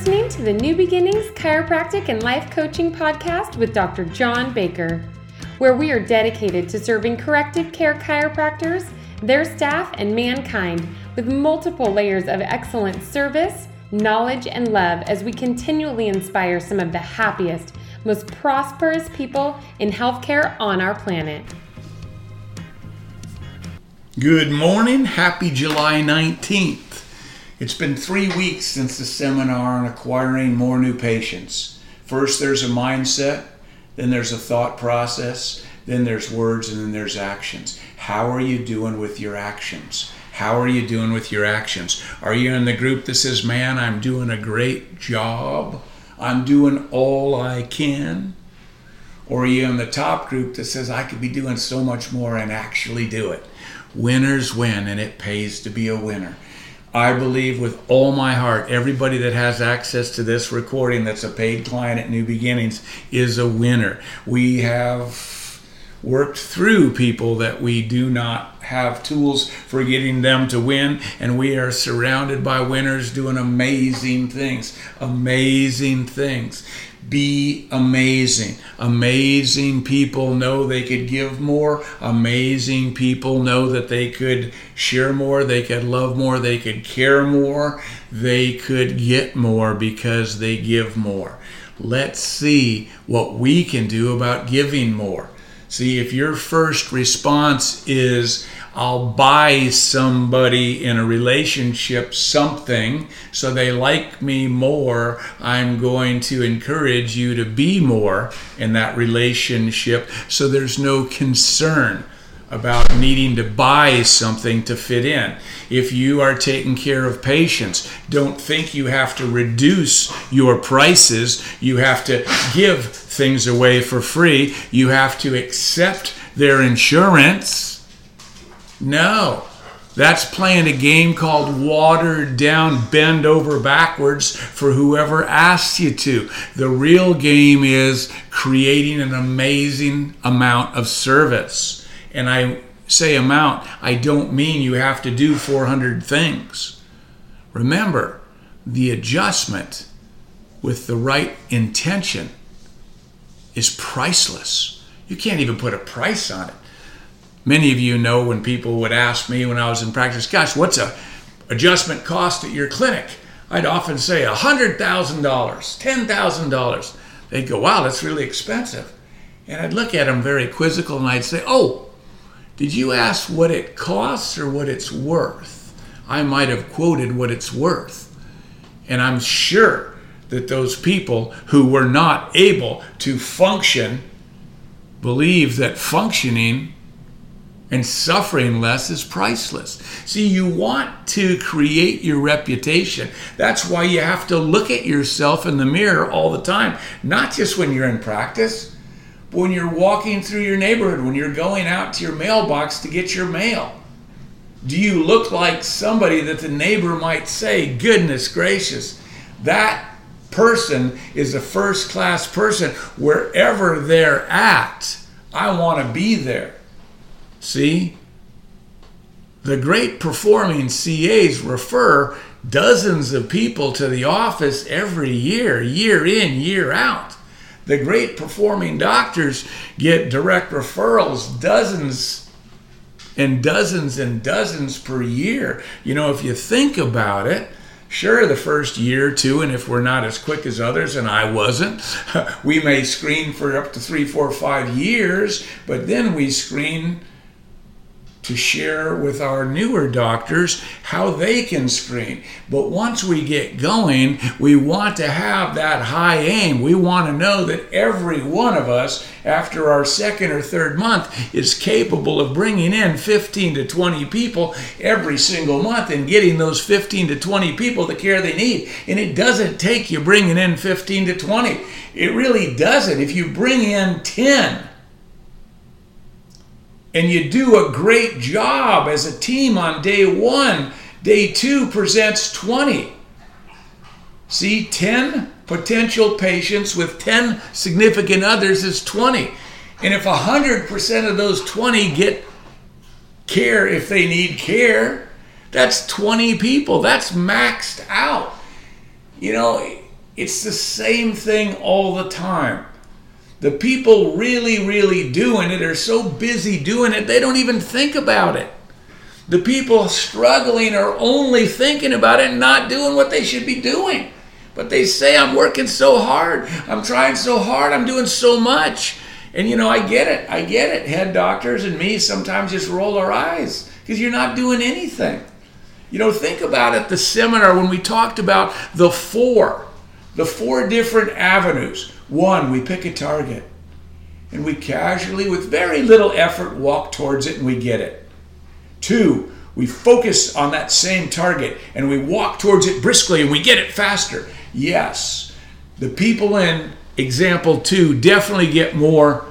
listening to the New Beginnings Chiropractic and Life Coaching Podcast with Dr. John Baker, where we are dedicated to serving corrective care chiropractors, their staff, and mankind with multiple layers of excellent service, knowledge, and love as we continually inspire some of the happiest, most prosperous people in healthcare on our planet. Good morning. Happy July 19th. It's been three weeks since the seminar on acquiring more new patients. First, there's a mindset, then there's a thought process, then there's words, and then there's actions. How are you doing with your actions? How are you doing with your actions? Are you in the group that says, Man, I'm doing a great job? I'm doing all I can? Or are you in the top group that says, I could be doing so much more and actually do it? Winners win, and it pays to be a winner. I believe with all my heart, everybody that has access to this recording that's a paid client at New Beginnings is a winner. We have worked through people that we do not have tools for getting them to win, and we are surrounded by winners doing amazing things. Amazing things be amazing. Amazing people know they could give more. Amazing people know that they could share more, they could love more, they could care more, they could get more because they give more. Let's see what we can do about giving more. See, if your first response is, I'll buy somebody in a relationship something so they like me more. I'm going to encourage you to be more in that relationship so there's no concern about needing to buy something to fit in. If you are taking care of patients, don't think you have to reduce your prices. You have to give things away for free. You have to accept their insurance no. That's playing a game called watered down, bend over backwards for whoever asks you to. The real game is creating an amazing amount of service. And I say amount, I don't mean you have to do 400 things. Remember, the adjustment with the right intention is priceless. You can't even put a price on it. Many of you know when people would ask me when I was in practice, gosh, what's a adjustment cost at your clinic? I'd often say $100,000, $10,000. They'd go, wow, that's really expensive. And I'd look at them very quizzical and I'd say, oh, did you ask what it costs or what it's worth? I might have quoted what it's worth. And I'm sure that those people who were not able to function believe that functioning and suffering less is priceless. See, you want to create your reputation. That's why you have to look at yourself in the mirror all the time, not just when you're in practice, but when you're walking through your neighborhood, when you're going out to your mailbox to get your mail. Do you look like somebody that the neighbor might say, goodness gracious, that person is a first class person wherever they're at? I want to be there. See? The great performing CAs refer dozens of people to the office every year, year in, year out. The great performing doctors get direct referrals, dozens and dozens and dozens per year. You know, if you think about it, Sure, the first year or two, and if we're not as quick as others, and I wasn't, we may screen for up to three, four, five years, but then we screen to share with our newer doctors how they can screen. But once we get going, we want to have that high aim. We want to know that every one of us, after our second or third month, is capable of bringing in 15 to 20 people every single month and getting those 15 to 20 people the care they need. And it doesn't take you bringing in 15 to 20. It really doesn't. If you bring in 10, and you do a great job as a team on day one. Day two presents 20. See, 10 potential patients with 10 significant others is 20. And if 100% of those 20 get care if they need care, that's 20 people. That's maxed out. You know, It's the same thing all the time. The people really, really doing it are so busy doing it, they don't even think about it. The people struggling are only thinking about it and not doing what they should be doing. But they say, I'm working so hard. I'm trying so hard. I'm doing so much. And you know, I get it. I get it. Head doctors and me sometimes just roll our eyes because you're not doing anything. You know, think about it the seminar when we talked about the four, the four different avenues. One, we pick a target and we casually, with very little effort, walk towards it and we get it. Two, we focus on that same target and we walk towards it briskly and we get it faster. Yes, the people in example two definitely get more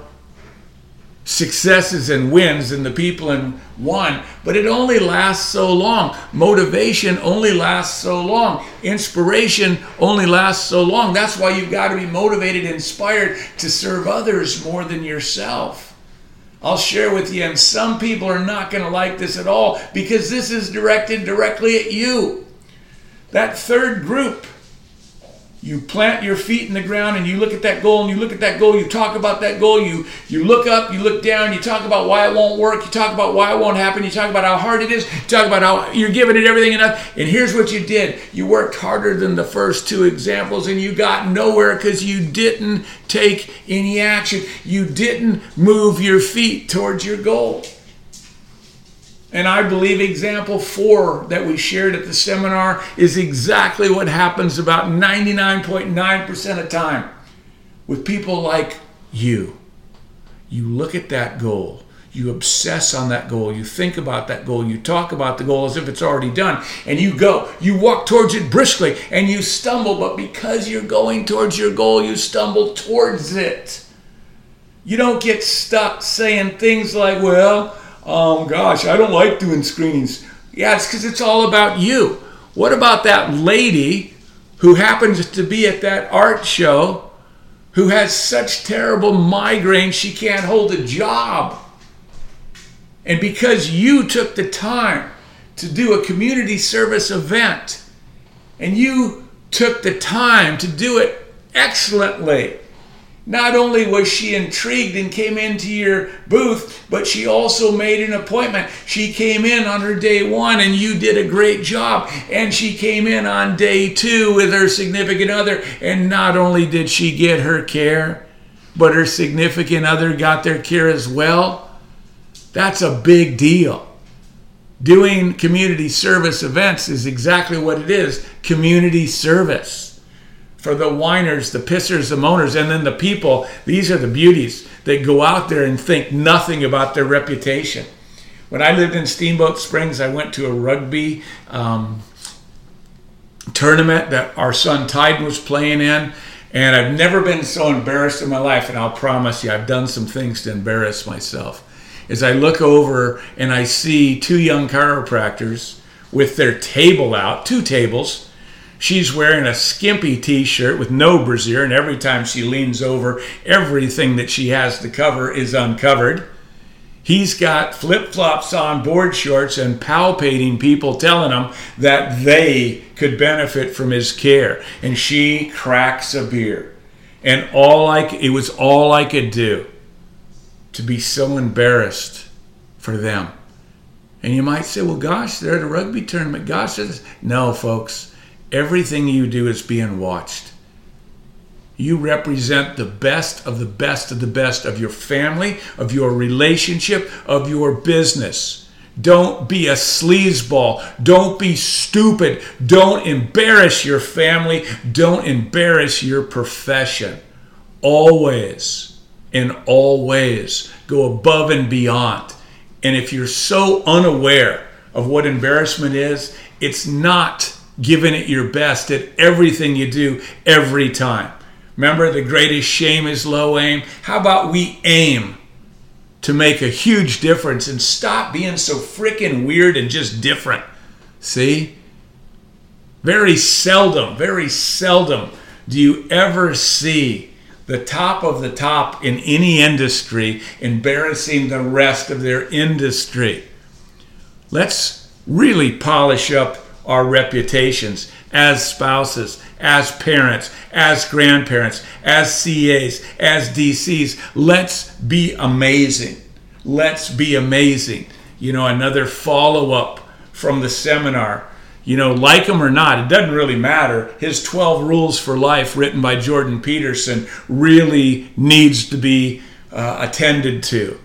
successes and wins and the people in one, but it only lasts so long. Motivation only lasts so long. Inspiration only lasts so long. That's why you've got to be motivated, inspired to serve others more than yourself. I'll share with you, and some people are not going to like this at all because this is directed directly at you. That third group you plant your feet in the ground and you look at that goal and you look at that goal you talk about that goal you you look up you look down you talk about why it won't work you talk about why it won't happen you talk about how hard it is you talk about how you're giving it everything enough and here's what you did. You worked harder than the first two examples and you got nowhere because you didn't take any action. You didn't move your feet towards your goal and I believe example four that we shared at the seminar is exactly what happens about 99.9% of time with people like you. You look at that goal, you obsess on that goal, you think about that goal, you talk about the goal as if it's already done, and you go, you walk towards it briskly, and you stumble, but because you're going towards your goal, you stumble towards it. You don't get stuck saying things like, well, um, gosh, I don't like doing screenings. Yeah, it's because it's all about you. What about that lady who happens to be at that art show who has such terrible migraine she can't hold a job? And because you took the time to do a community service event and you took the time to do it excellently, not only was she intrigued and came into your booth, but she also made an appointment. She came in on her day one and you did a great job. And she came in on day two with her significant other. And not only did she get her care, but her significant other got their care as well. That's a big deal. Doing community service events is exactly what it is community service for the whiners, the pissers, the moaners, and then the people. These are the beauties that go out there and think nothing about their reputation. When I lived in Steamboat Springs, I went to a rugby um, tournament that our son Tyden was playing in. And I've never been so embarrassed in my life. And I'll promise you, I've done some things to embarrass myself. As I look over and I see two young chiropractors with their table out, two tables, She's wearing a skimpy t shirt with no brassiere, and every time she leans over, everything that she has to cover is uncovered. He's got flip flops on, board shorts, and palpating people telling him that they could benefit from his care. And she cracks a beer. And all I, it was all I could do to be so embarrassed for them. And you might say, well, gosh, they're at a rugby tournament. Gosh, no, folks Everything you do is being watched. You represent the best of the best of the best of your family, of your relationship, of your business. Don't be a sleazeball. Don't be stupid. Don't embarrass your family. Don't embarrass your profession. Always, in all ways, go above and beyond. And if you're so unaware of what embarrassment is, it's not giving it your best at everything you do every time. Remember, the greatest shame is low aim. How about we aim to make a huge difference and stop being so freaking weird and just different? See? Very seldom, very seldom do you ever see the top of the top in any industry embarrassing the rest of their industry. Let's really polish up our reputations. as spouses, as parents, as grandparents, as CAs, as DCs. Let's be amazing. Let's be amazing. You know, another follow up from the seminar. You know, like him or not, it doesn't really matter. His 12 Rules for Life, written by Jordan Peterson, really needs to be uh, attended to.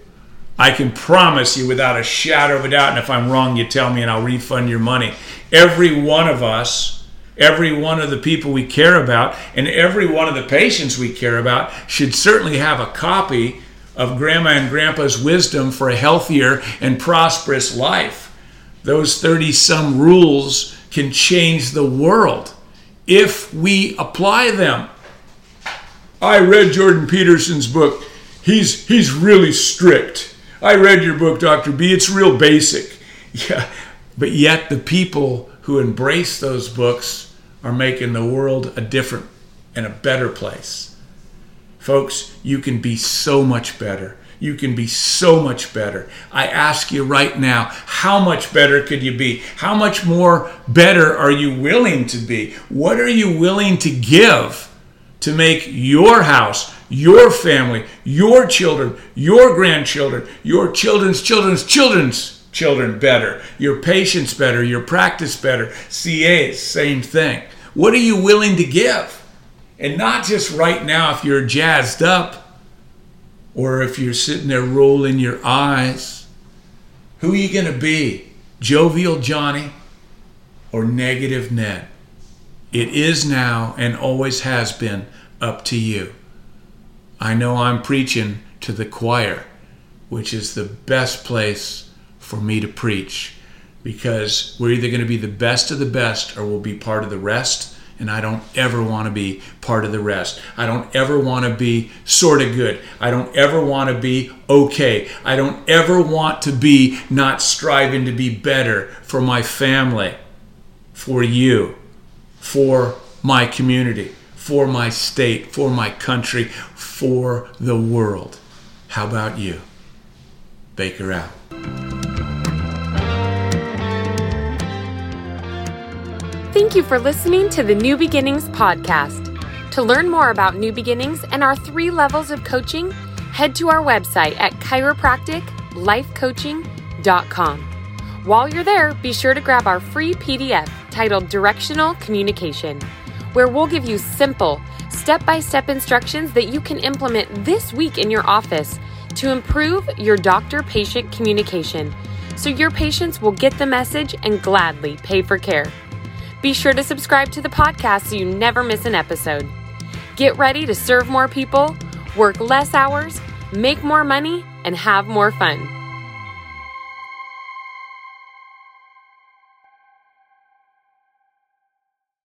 I can promise you without a shadow of a doubt, and if I'm wrong, you tell me and I'll refund your money. Every one of us, every one of the people we care about, and every one of the patients we care about should certainly have a copy of Grandma and Grandpa's wisdom for a healthier and prosperous life. Those 30 some rules can change the world if we apply them. I read Jordan Peterson's book. He's, he's really strict I read your book, Dr. B. It's real basic. Yeah. But yet, the people who embrace those books are making the world a different and a better place. Folks, you can be so much better. You can be so much better. I ask you right now, how much better could you be? How much more better are you willing to be? What are you willing to give to make your house, your family, your children, your grandchildren, your children's children's children's children better, your patients better, your practice better, CAs, same thing. What are you willing to give? And not just right now if you're jazzed up or if you're sitting there rolling your eyes. Who are you going to be? Jovial Johnny or negative Ned? It is now and always has been up to you. I know I'm preaching to the choir, which is the best place for me to preach because we're either going to be the best of the best or we'll be part of the rest. And I don't ever want to be part of the rest. I don't ever want to be sort of good. I don't ever want to be okay. I don't ever want to be not striving to be better for my family, for you, for my community for my state, for my country, for the world. How about you? Baker out. Thank you for listening to the New Beginnings podcast. To learn more about New Beginnings and our three levels of coaching, head to our website at chiropracticlifecoaching.com. While you're there, be sure to grab our free PDF titled Directional Communication where we'll give you simple, step by step instructions that you can implement this week in your office to improve your doctor patient communication so your patients will get the message and gladly pay for care. Be sure to subscribe to the podcast so you never miss an episode. Get ready to serve more people, work less hours, make more money, and have more fun.